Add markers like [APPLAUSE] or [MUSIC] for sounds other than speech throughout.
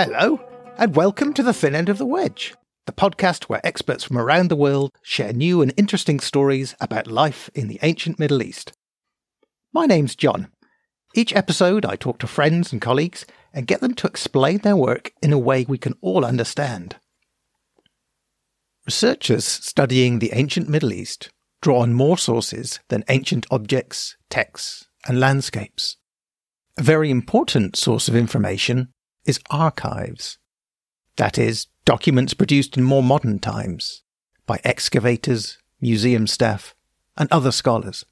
Hello, and welcome to The Thin End of the Wedge, the podcast where experts from around the world share new and interesting stories about life in the ancient Middle East. My name's John. Each episode, I talk to friends and colleagues and get them to explain their work in a way we can all understand. Researchers studying the ancient Middle East draw on more sources than ancient objects, texts, and landscapes. A very important source of information is archives. That is, documents produced in more modern times by excavators, museum staff, and other scholars.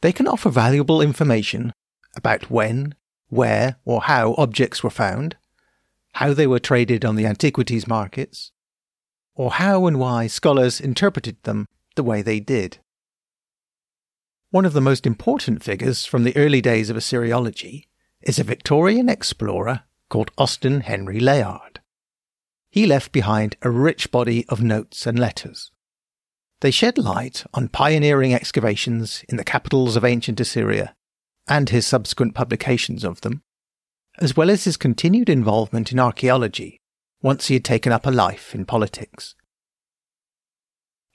They can offer valuable information about when, where, or how objects were found, how they were traded on the antiquities markets, or how and why scholars interpreted them the way they did. One of the most important figures from the early days of Assyriology is a Victorian explorer called Austen Henry Layard. He left behind a rich body of notes and letters. They shed light on pioneering excavations in the capitals of ancient Assyria and his subsequent publications of them, as well as his continued involvement in archaeology once he had taken up a life in politics.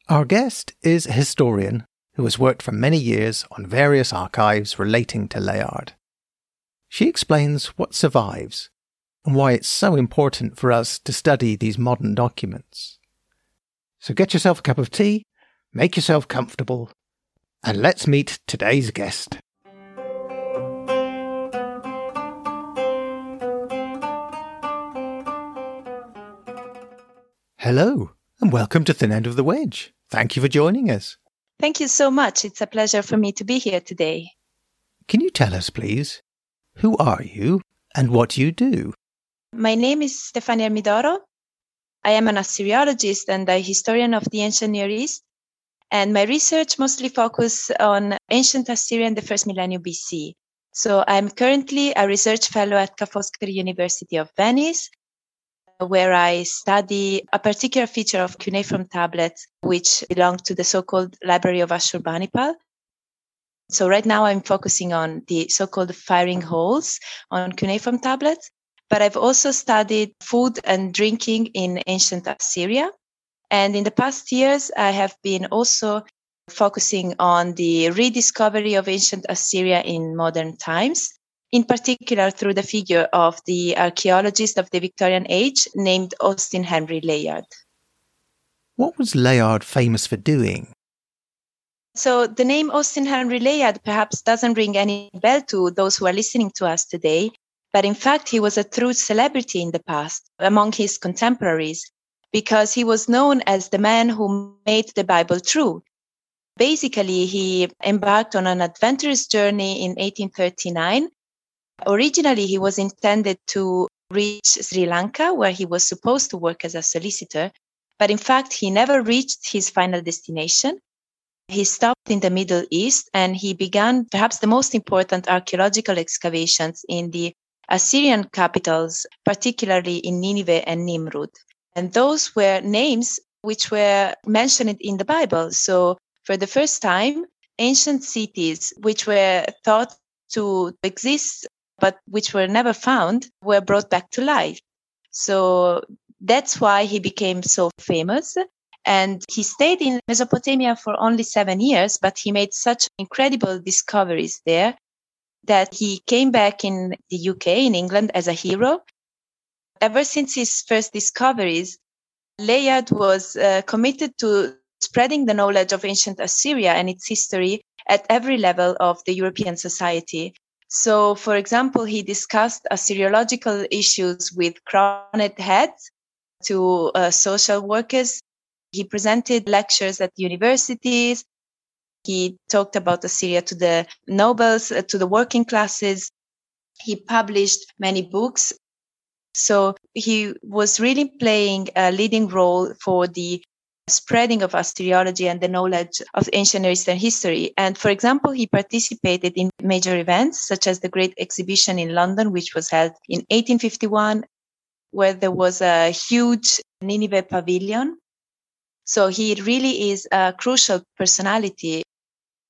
Our guest is a historian who has worked for many years on various archives relating to Layard. She explains what survives and why it's so important for us to study these modern documents. So get yourself a cup of tea, make yourself comfortable, and let's meet today's guest. Hello, and welcome to Thin End of the Wedge. Thank you for joining us. Thank you so much. It's a pleasure for me to be here today. Can you tell us, please, who are you and what do you do? My name is Stefania Ermidoro. I am an Assyriologist and a historian of the ancient Near East. And my research mostly focuses on ancient Assyria in the first millennium BC. So I'm currently a research fellow at Ca' Foscari University of Venice, where I study a particular feature of cuneiform tablets, which belong to the so-called Library of Ashurbanipal. So right now I'm focusing on the so-called firing holes on cuneiform tablets, but I've also studied food and drinking in ancient Assyria. And in the past years, I have been also focusing on the rediscovery of ancient Assyria in modern times, in particular through the figure of the archaeologist of the Victorian age named Austen Henry Layard. What was Layard famous for doing? So the name Austen Henry Layard perhaps doesn't ring any bell to those who are listening to us today, but in fact, he was a true celebrity in the past among his contemporaries because he was known as the man who made the Bible true. Basically, he embarked on an adventurous journey in 1839. Originally, he was intended to reach Sri Lanka, where he was supposed to work as a solicitor. But in fact, he never reached his final destination. He stopped in the Middle East and he began perhaps the most important archaeological excavations in the Assyrian capitals, particularly in Nineveh and Nimrud. And those were names which were mentioned in the Bible. So for the first time, ancient cities which were thought to exist but which were never found were brought back to life. So that's why he became so famous. And he stayed in Mesopotamia for only seven years, but he made such incredible discoveries there that he came back in the UK, in England, as a hero. Ever since his first discoveries, Layard was uh, committed to spreading the knowledge of ancient Assyria and its history at every level of the European society. So, for example, he discussed Assyriological issues with crowned heads to uh, social workers he presented lectures at universities. He talked about Assyria to the nobles, uh, to the working classes. He published many books. So he was really playing a leading role for the spreading of Assyriology and the knowledge of ancient Near Eastern history. And for example, he participated in major events such as the Great Exhibition in London, which was held in 1851, where there was a huge Nineveh pavilion so he really is a crucial personality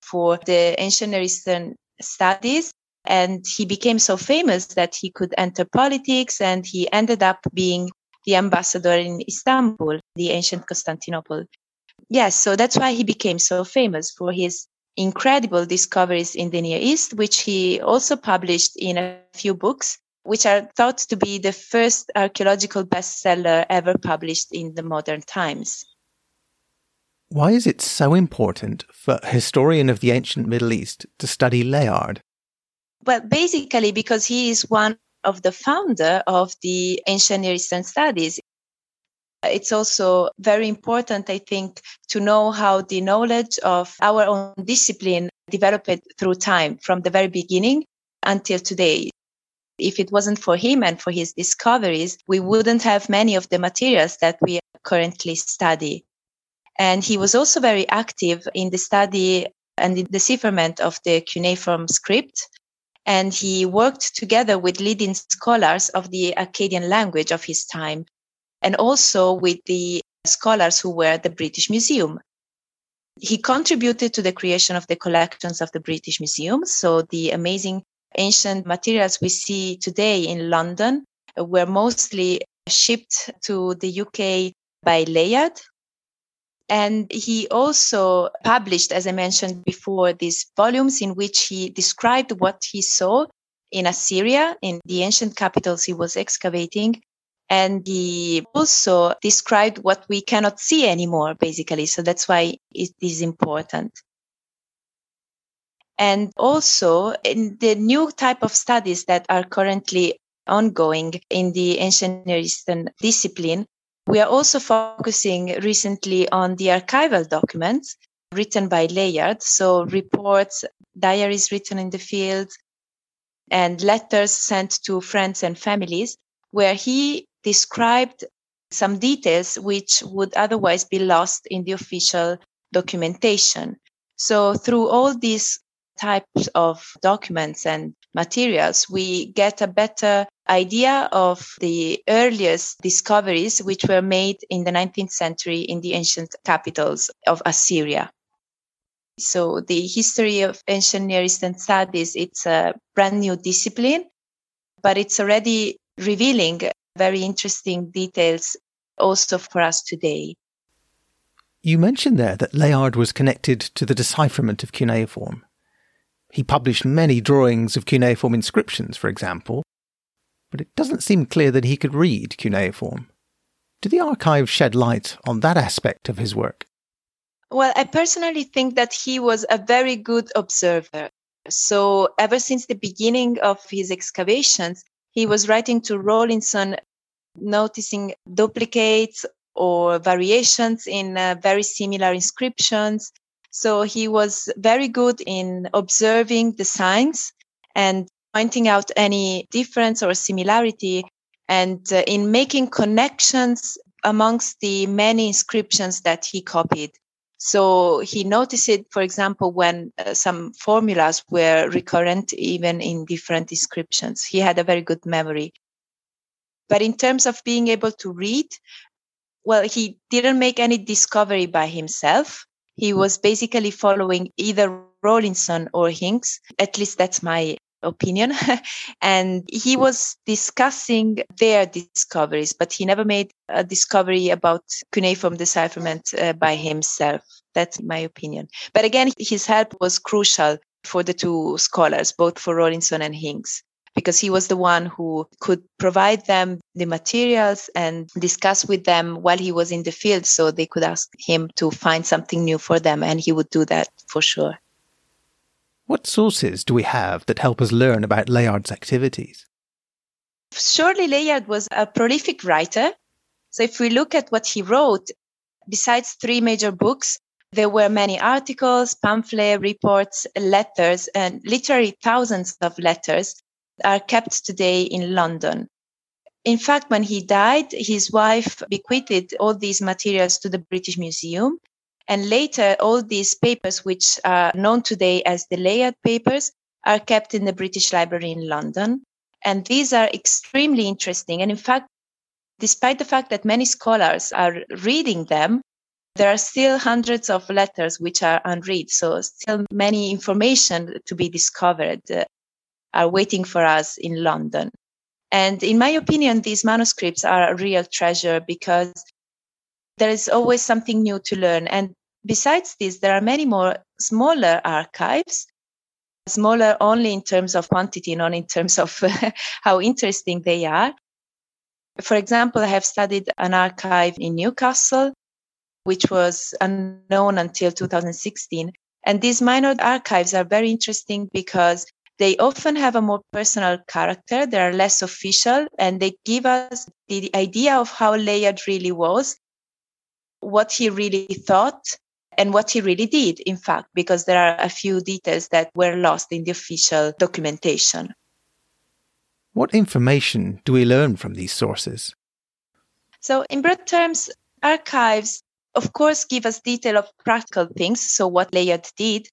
for the ancient Eastern studies. And he became so famous that he could enter politics and he ended up being the ambassador in Istanbul, the ancient Constantinople. Yes, so that's why he became so famous for his incredible discoveries in the Near East, which he also published in a few books, which are thought to be the first archaeological bestseller ever published in the modern times. Why is it so important for a historian of the ancient Middle East to study Layard? Well, basically because he is one of the founder of the ancient Near Eastern studies. It's also very important, I think, to know how the knowledge of our own discipline developed through time from the very beginning until today. If it wasn't for him and for his discoveries, we wouldn't have many of the materials that we currently study. And he was also very active in the study and the decipherment of the cuneiform script. And he worked together with leading scholars of the Akkadian language of his time, and also with the scholars who were at the British Museum. He contributed to the creation of the collections of the British Museum. So the amazing ancient materials we see today in London were mostly shipped to the UK by Layard. And he also published, as I mentioned before, these volumes in which he described what he saw in Assyria, in the ancient capitals he was excavating, and he also described what we cannot see anymore, basically. So that's why it is important. And also in the new type of studies that are currently ongoing in the ancient Near Eastern discipline, we are also focusing recently on the archival documents written by Layard. So reports, diaries written in the field, and letters sent to friends and families where he described some details which would otherwise be lost in the official documentation. So through all these types of documents and materials, we get a better idea of the earliest discoveries which were made in the 19th century in the ancient capitals of Assyria. So the history of ancient Near Eastern studies, it's a brand new discipline, but it's already revealing very interesting details also for us today. You mentioned there that Layard was connected to the decipherment of cuneiform. He published many drawings of cuneiform inscriptions, for example, but it doesn't seem clear that he could read cuneiform. Do the archives shed light on that aspect of his work? Well, I personally think that he was a very good observer. So, ever since the beginning of his excavations, he was writing to Rawlinson, noticing duplicates or variations in uh, very similar inscriptions. So he was very good in observing the signs and pointing out any difference or similarity and uh, in making connections amongst the many inscriptions that he copied. So he noticed it, for example, when uh, some formulas were recurrent even in different inscriptions. He had a very good memory. But in terms of being able to read, well, he didn't make any discovery by himself. He was basically following either Rawlinson or Hincks. At least that's my opinion. [LAUGHS] and he was discussing their discoveries, but he never made a discovery about cuneiform decipherment uh, by himself. That's my opinion. But again, his help was crucial for the two scholars, both for Rawlinson and Hincks, because he was the one who could provide them the materials and discuss with them while he was in the field so they could ask him to find something new for them. And he would do that for sure. What sources do we have that help us learn about Layard's activities? Surely Layard was a prolific writer. So if we look at what he wrote, besides three major books, there were many articles, pamphlets, reports, letters, and literally thousands of letters are kept today in London. In fact, when he died, his wife bequeathed all these materials to the British Museum and later, all these papers, which are known today as the Layard papers, are kept in the British Library in London. And these are extremely interesting. And in fact, despite the fact that many scholars are reading them, there are still hundreds of letters which are unread. So still many information to be discovered. Are waiting for us in London. And in my opinion, these manuscripts are a real treasure because there is always something new to learn. And besides this, there are many more smaller archives, smaller only in terms of quantity, not in terms of [LAUGHS] how interesting they are. For example, I have studied an archive in Newcastle, which was unknown until 2016. And these minor archives are very interesting because they often have a more personal character. They are less official and they give us the idea of how Layard really was, what he really thought, and what he really did, in fact, because there are a few details that were lost in the official documentation. What information do we learn from these sources? So, in broad terms, archives, of course, give us detail of practical things, so what Layard did,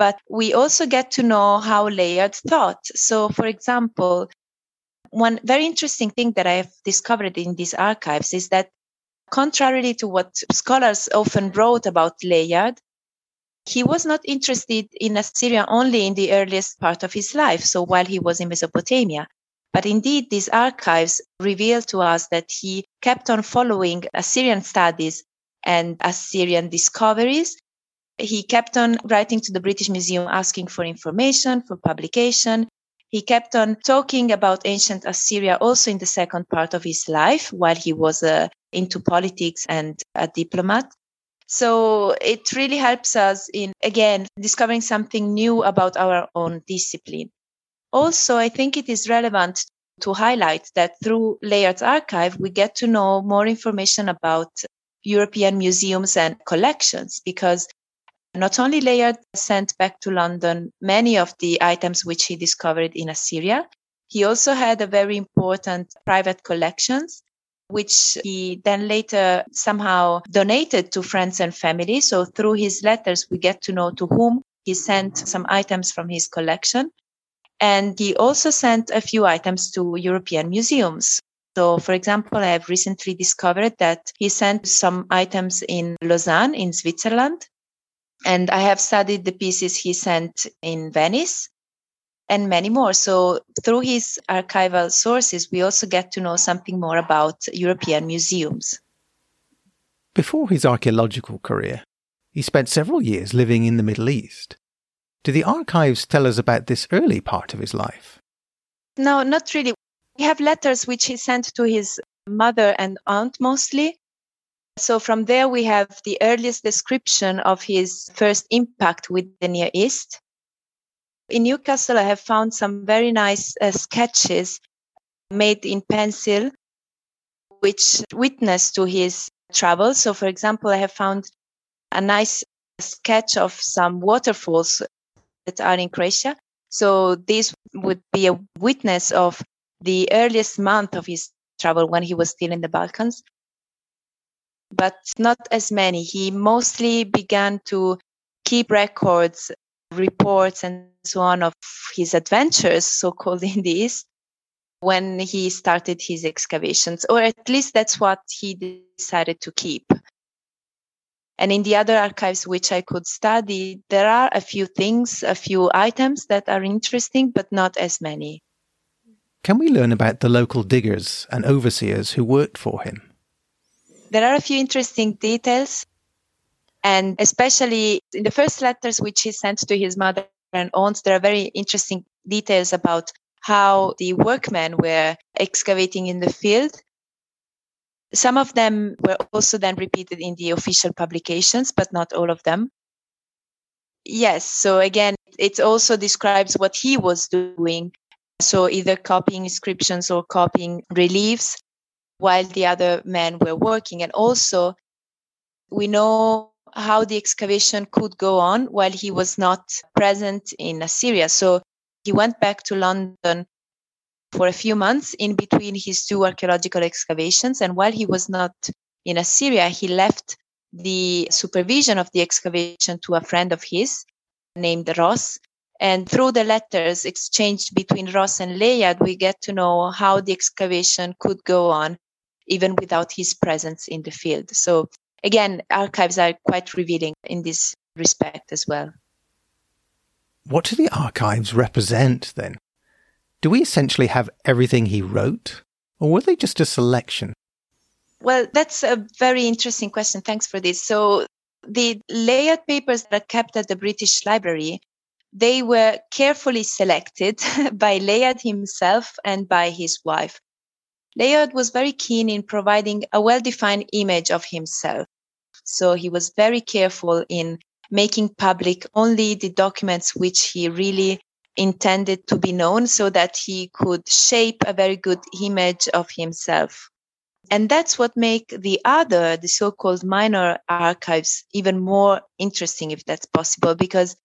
but we also get to know how Layard thought. So, for example, one very interesting thing that I have discovered in these archives is that, contrary to what scholars often wrote about Layard, he was not interested in Assyria only in the earliest part of his life, so while he was in Mesopotamia. But indeed, these archives reveal to us that he kept on following Assyrian studies and Assyrian discoveries he kept on writing to the British Museum asking for information, for publication. He kept on talking about ancient Assyria also in the second part of his life while he was uh, into politics and a diplomat. So it really helps us in, again, discovering something new about our own discipline. Also, I think it is relevant to highlight that through Layard's archive, we get to know more information about European museums and collections because not only Layard sent back to London many of the items which he discovered in Assyria, he also had a very important private collections, which he then later somehow donated to friends and family. So through his letters, we get to know to whom he sent some items from his collection. And he also sent a few items to European museums. So, for example, I have recently discovered that he sent some items in Lausanne in Switzerland and I have studied the pieces he sent in Venice and many more. So through his archival sources, we also get to know something more about European museums. Before his archaeological career, he spent several years living in the Middle East. Do the archives tell us about this early part of his life? No, not really. We have letters which he sent to his mother and aunt mostly, so from there, we have the earliest description of his first impact with the Near East. In Newcastle, I have found some very nice uh, sketches made in pencil, which witness to his travels. So, for example, I have found a nice sketch of some waterfalls that are in Croatia. So, this would be a witness of the earliest month of his travel when he was still in the Balkans but not as many. He mostly began to keep records, reports, and so on of his adventures, so called in the East, when he started his excavations, or at least that's what he decided to keep. And in the other archives which I could study, there are a few things, a few items that are interesting, but not as many. Can we learn about the local diggers and overseers who worked for him? There are a few interesting details. And especially in the first letters which he sent to his mother and aunts, there are very interesting details about how the workmen were excavating in the field. Some of them were also then repeated in the official publications, but not all of them. Yes, so again, it also describes what he was doing. So either copying inscriptions or copying reliefs while the other men were working. And also, we know how the excavation could go on while he was not present in Assyria. So he went back to London for a few months in between his two archaeological excavations. And while he was not in Assyria, he left the supervision of the excavation to a friend of his named Ross. And through the letters exchanged between Ross and Layard, we get to know how the excavation could go on even without his presence in the field. So again, archives are quite revealing in this respect as well. What do the archives represent then? Do we essentially have everything he wrote, or were they just a selection? Well, that's a very interesting question. Thanks for this. So, the Layard papers that are kept at the British Library, they were carefully selected [LAUGHS] by Layard himself and by his wife. Layard was very keen in providing a well defined image of himself. So he was very careful in making public only the documents which he really intended to be known so that he could shape a very good image of himself. And that's what make the other, the so-called minor archives even more interesting, if that's possible, because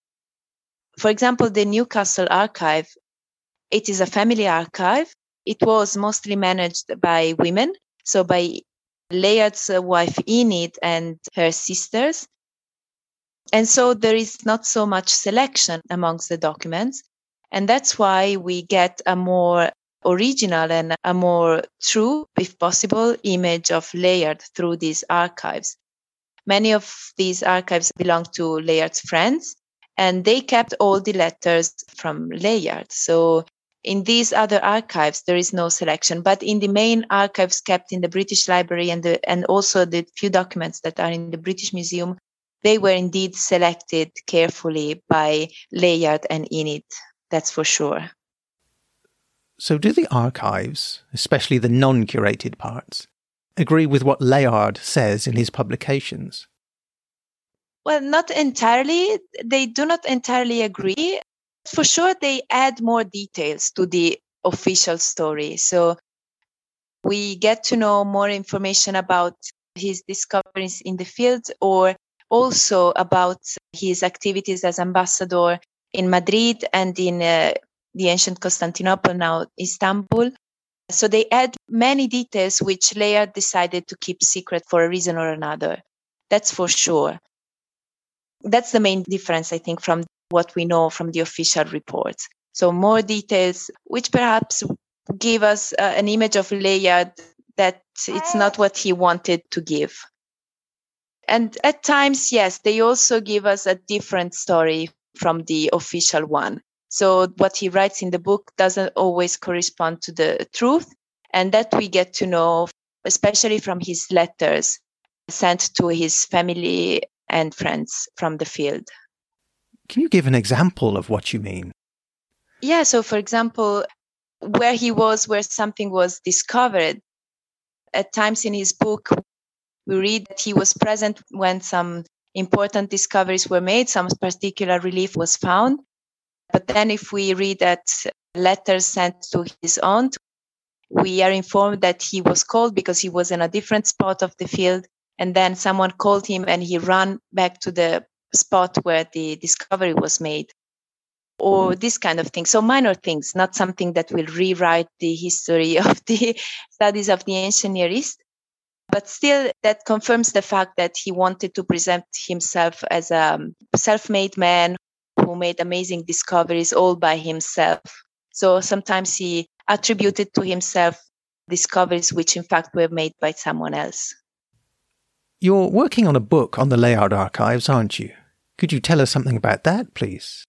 for example, the Newcastle archive, it is a family archive. It was mostly managed by women. So by Layard's wife Enid and her sisters. And so there is not so much selection amongst the documents. And that's why we get a more original and a more true, if possible, image of Layard through these archives. Many of these archives belong to Layard's friends, and they kept all the letters from Layard. So in these other archives, there is no selection, but in the main archives kept in the British Library and the, and also the few documents that are in the British Museum, they were indeed selected carefully by Layard and Enid. That's for sure. So, do the archives, especially the non curated parts, agree with what Layard says in his publications? Well, not entirely. They do not entirely agree. For sure, they add more details to the official story. So we get to know more information about his discoveries in the field or also about his activities as ambassador in Madrid and in uh, the ancient Constantinople, now Istanbul. So they add many details which Layard decided to keep secret for a reason or another. That's for sure that's the main difference, I think, from what we know from the official reports. So more details, which perhaps give us uh, an image of Layard that it's not what he wanted to give. And at times, yes, they also give us a different story from the official one. So what he writes in the book doesn't always correspond to the truth. And that we get to know, especially from his letters sent to his family and friends from the field. Can you give an example of what you mean? Yeah, so for example, where he was, where something was discovered. At times in his book, we read that he was present when some important discoveries were made, some particular relief was found. But then, if we read that letters sent to his aunt, we are informed that he was called because he was in a different spot of the field and then someone called him and he ran back to the spot where the discovery was made or mm-hmm. this kind of thing so minor things not something that will rewrite the history [LAUGHS] of the studies of the ancient near east but still that confirms the fact that he wanted to present himself as a self-made man who made amazing discoveries all by himself so sometimes he attributed to himself discoveries which in fact were made by someone else you're working on a book on the Layard archives, aren't you? Could you tell us something about that, please?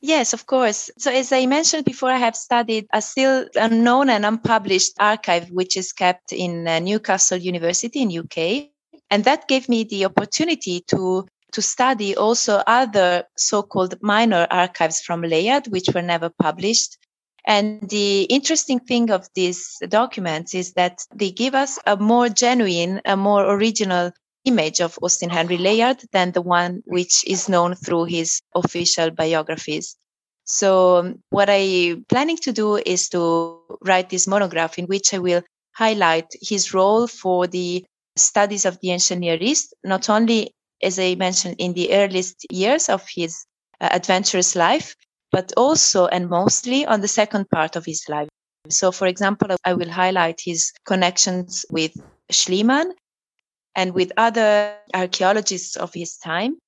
Yes, of course. So, as I mentioned before, I have studied a still unknown and unpublished archive, which is kept in uh, Newcastle University in UK. And that gave me the opportunity to, to study also other so-called minor archives from Layard, which were never published. And the interesting thing of these documents is that they give us a more genuine, a more original image of Austen Henry Layard than the one which is known through his official biographies. So um, what I'm planning to do is to write this monograph in which I will highlight his role for the studies of the ancient Near East, not only, as I mentioned, in the earliest years of his uh, adventurous life, but also and mostly on the second part of his life. So, for example, I will highlight his connections with Schliemann and with other archaeologists of his time.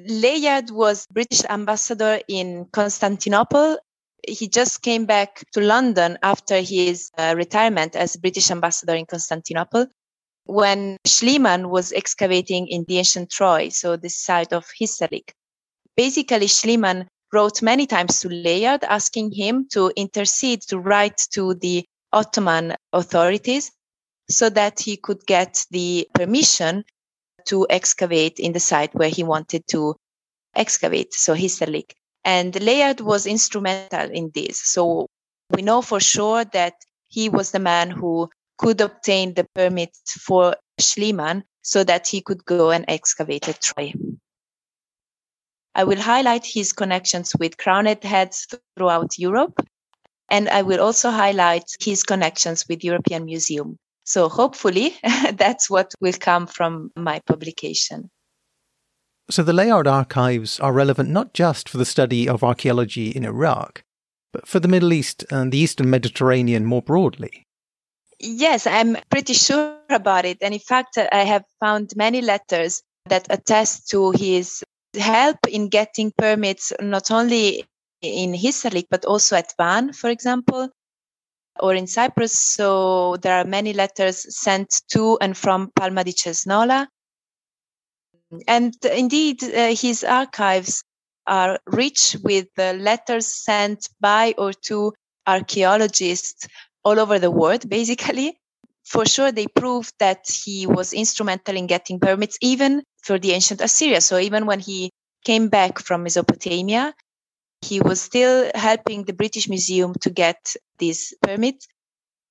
Layard was British ambassador in Constantinople. He just came back to London after his uh, retirement as British ambassador in Constantinople when Schliemann was excavating in the ancient Troy, so the site of Hissarlik. Basically, Schliemann wrote many times to Layard asking him to intercede, to write to the Ottoman authorities so that he could get the permission to excavate in the site where he wanted to excavate, so Hissarlik. And Layard was instrumental in this. So we know for sure that he was the man who could obtain the permit for Schliemann so that he could go and excavate at Troy. I will highlight his connections with crowned heads throughout Europe, and I will also highlight his connections with European Museum. So hopefully [LAUGHS] that's what will come from my publication. So the Layard archives are relevant not just for the study of archaeology in Iraq, but for the Middle East and the Eastern Mediterranean more broadly. Yes, I'm pretty sure about it. And in fact, uh, I have found many letters that attest to his help in getting permits, not only in Hissarlik, but also at Van, for example, or in Cyprus. So there are many letters sent to and from Palma di Cesnola. And indeed, uh, his archives are rich with uh, letters sent by or to archaeologists all over the world, basically. For sure, they prove that he was instrumental in getting permits, even for the ancient Assyria. So even when he came back from Mesopotamia, he was still helping the British Museum to get this permit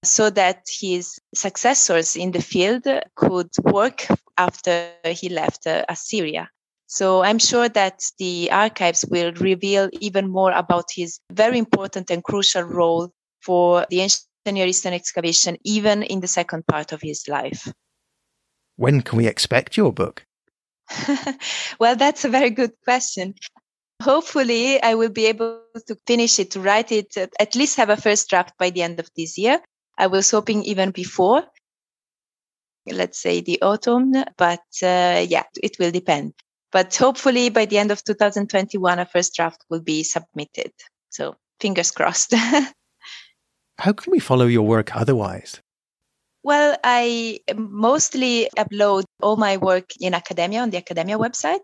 so that his successors in the field could work after he left uh, Assyria. So I'm sure that the archives will reveal even more about his very important and crucial role for the ancient Near Eastern excavation, even in the second part of his life. When can we expect your book? [LAUGHS] well, that's a very good question. Hopefully, I will be able to finish it, to write it, at least have a first draft by the end of this year. I was hoping even before, let's say the autumn, but uh, yeah, it will depend. But hopefully, by the end of 2021, a first draft will be submitted. So, fingers crossed. [LAUGHS] How can we follow your work otherwise? Well, I mostly upload all my work in academia on the academia website.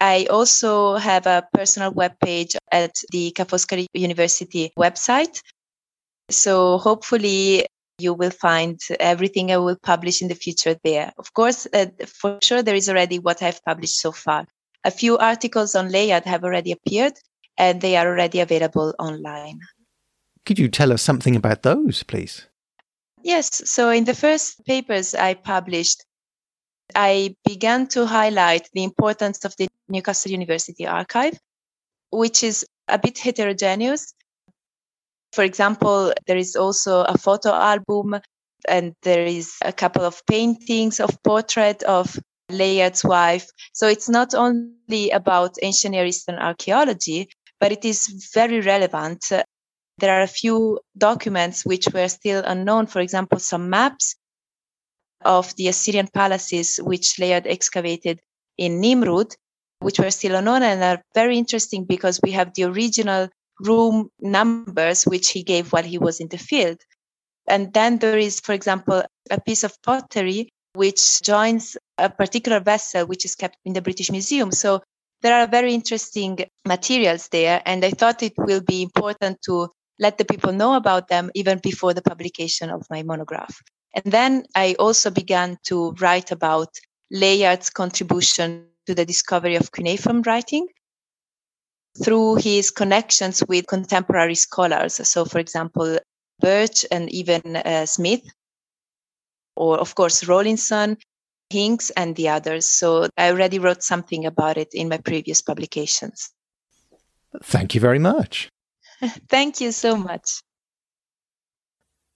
I also have a personal webpage at the Ca' Foscari University website. So hopefully you will find everything I will publish in the future there. Of course, uh, for sure, there is already what I've published so far. A few articles on Layard have already appeared and they are already available online. Could you tell us something about those, please? Yes. So in the first papers I published, I began to highlight the importance of the Newcastle University archive, which is a bit heterogeneous. For example, there is also a photo album and there is a couple of paintings of portrait of Layard's wife. So it's not only about ancient Near Eastern archaeology, but it is very relevant there are a few documents which were still unknown. For example, some maps of the Assyrian palaces which Layard excavated in Nimrud, which were still unknown and are very interesting because we have the original room numbers which he gave while he was in the field. And then there is, for example, a piece of pottery which joins a particular vessel which is kept in the British Museum. So there are very interesting materials there. And I thought it will be important to let the people know about them even before the publication of my monograph. And then I also began to write about Layard's contribution to the discovery of cuneiform writing through his connections with contemporary scholars. So, for example, Birch and even uh, Smith, or of course, Rawlinson, Hincks, and the others. So, I already wrote something about it in my previous publications. Thank you very much. [LAUGHS] Thank you so much.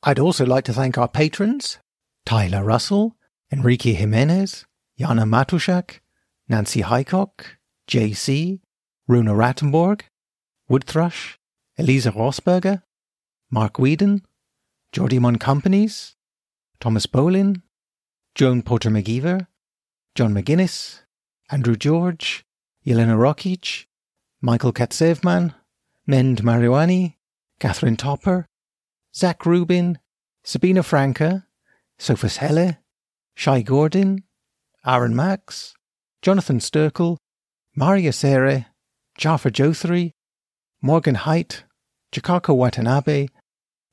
I'd also like to thank our patrons Tyler Russell, Enrique Jimenez, Jana Matuszak, Nancy Hycock, JC, Runa Rattenborg, Woodthrush, Elisa Rosberger, Mark Whedon, Geordie Mon Companies, Thomas Bolin, Joan Porter McGeever, John McGuinness, Andrew George, Yelena Rokic, Michael Katsevman, Mend Mariwani, Catherine Topper, Zach Rubin, Sabina Franca, Sophus Helle, Shai Gordon, Aaron Max, Jonathan Sturkle, Maria Sere, Jaffa Jothri, Morgan Height, Chikako Watanabe,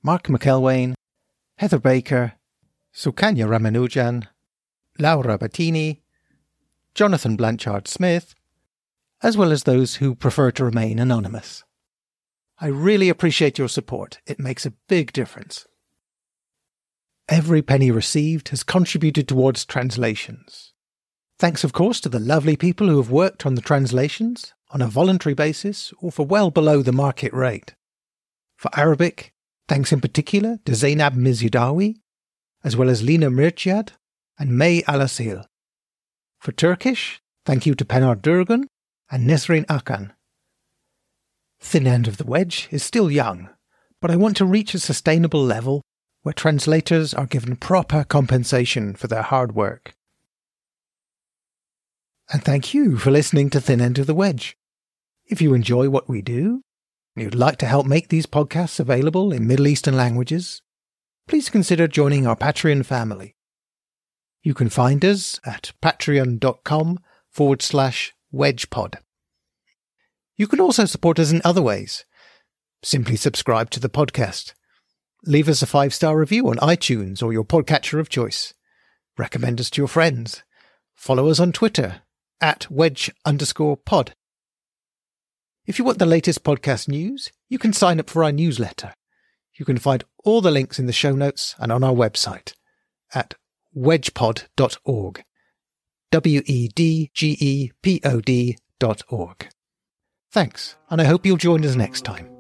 Mark McElwain, Heather Baker, Sukanya Ramanujan, Laura Battini, Jonathan Blanchard Smith, as well as those who prefer to remain anonymous. I really appreciate your support. It makes a big difference. Every penny received has contributed towards translations. Thanks, of course, to the lovely people who have worked on the translations on a voluntary basis or for well below the market rate. For Arabic, thanks in particular to Zainab Mizyudawi, as well as Lina Mirciad and May Alasil. For Turkish, thank you to Penar Durgun and Nesrin Akan. Thin End of the Wedge is still young, but I want to reach a sustainable level where translators are given proper compensation for their hard work. And thank you for listening to Thin End of the Wedge. If you enjoy what we do, and you'd like to help make these podcasts available in Middle Eastern languages, please consider joining our Patreon family. You can find us at patreon.com forward slash wedgepod. You can also support us in other ways. Simply subscribe to the podcast. Leave us a five star review on iTunes or your podcatcher of choice. Recommend us to your friends. Follow us on Twitter at wedge underscore pod. If you want the latest podcast news, you can sign up for our newsletter. You can find all the links in the show notes and on our website at wedgepod.org. W E D G E P O D dot org. Thanks, and I hope you'll join us next time.